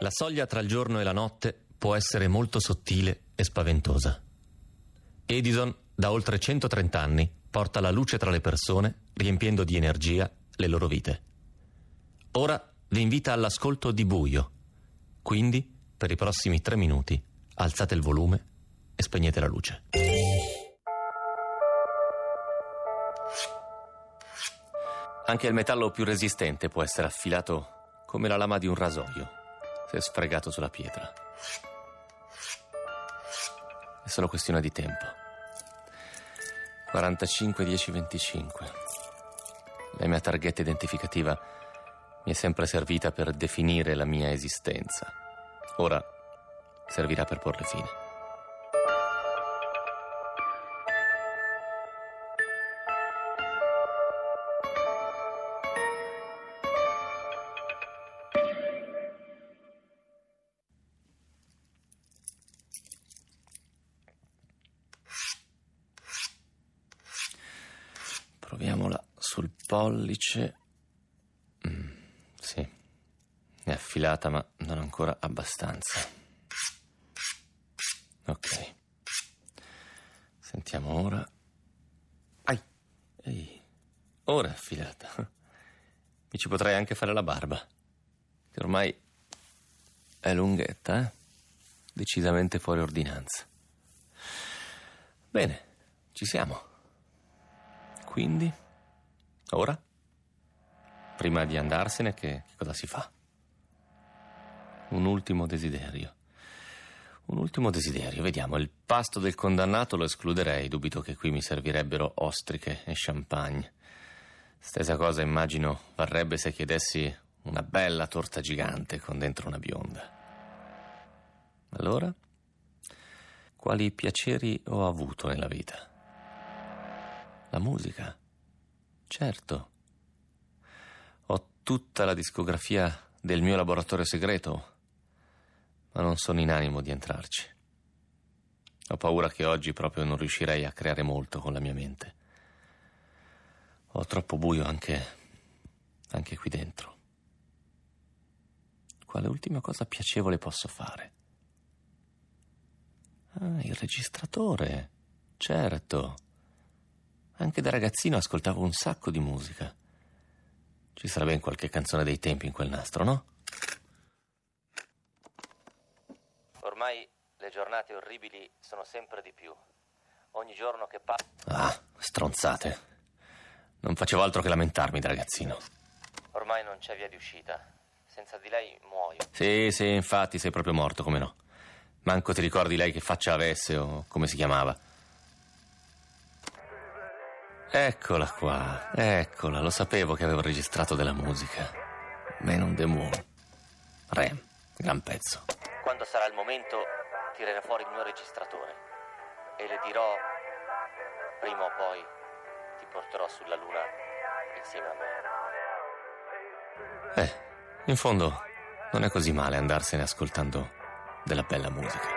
La soglia tra il giorno e la notte può essere molto sottile e spaventosa. Edison, da oltre 130 anni, porta la luce tra le persone, riempiendo di energia le loro vite. Ora vi invita all'ascolto di buio. Quindi, per i prossimi tre minuti, alzate il volume e spegnete la luce. Anche il metallo più resistente può essere affilato come la lama di un rasoio se sfregato sulla pietra. È solo questione di tempo. 45 10 25. La mia targhetta identificativa mi è sempre servita per definire la mia esistenza. Ora servirà per porle fine. Proviamola sul pollice. Mm, sì, è affilata ma non ancora abbastanza. Ok. Sentiamo ora. Ai, ehi, ora è affilata. Mi ci potrei anche fare la barba. Che ormai è lunghetta, eh? Decisamente fuori ordinanza. Bene, ci siamo. Quindi, ora? Prima di andarsene, che, che cosa si fa? Un ultimo desiderio. Un ultimo desiderio, vediamo. Il pasto del condannato lo escluderei, dubito che qui mi servirebbero ostriche e champagne. Stessa cosa immagino varrebbe se chiedessi una bella torta gigante con dentro una bionda. Allora, quali piaceri ho avuto nella vita? La musica. Certo. Ho tutta la discografia del mio laboratorio segreto, ma non sono in animo di entrarci. Ho paura che oggi proprio non riuscirei a creare molto con la mia mente. Ho troppo buio anche, anche qui dentro. Quale ultima cosa piacevole posso fare? Ah, il registratore. Certo. Anche da ragazzino ascoltavo un sacco di musica. Ci sarà ben qualche canzone dei tempi in quel nastro, no? Ormai le giornate orribili sono sempre di più. Ogni giorno che passa. Ah, stronzate. Non facevo altro che lamentarmi da ragazzino. Ormai non c'è via di uscita. Senza di lei muoio. Sì, sì, infatti sei proprio morto, come no. Manco ti ricordi lei che faccia avesse o come si chiamava. Eccola qua, eccola, lo sapevo che avevo registrato della musica. Menon de Moore. Rem, gran pezzo. Quando sarà il momento, tirerò fuori il mio registratore. E le dirò, prima o poi, ti porterò sulla luna insieme a me. Eh, in fondo, non è così male andarsene ascoltando della bella musica.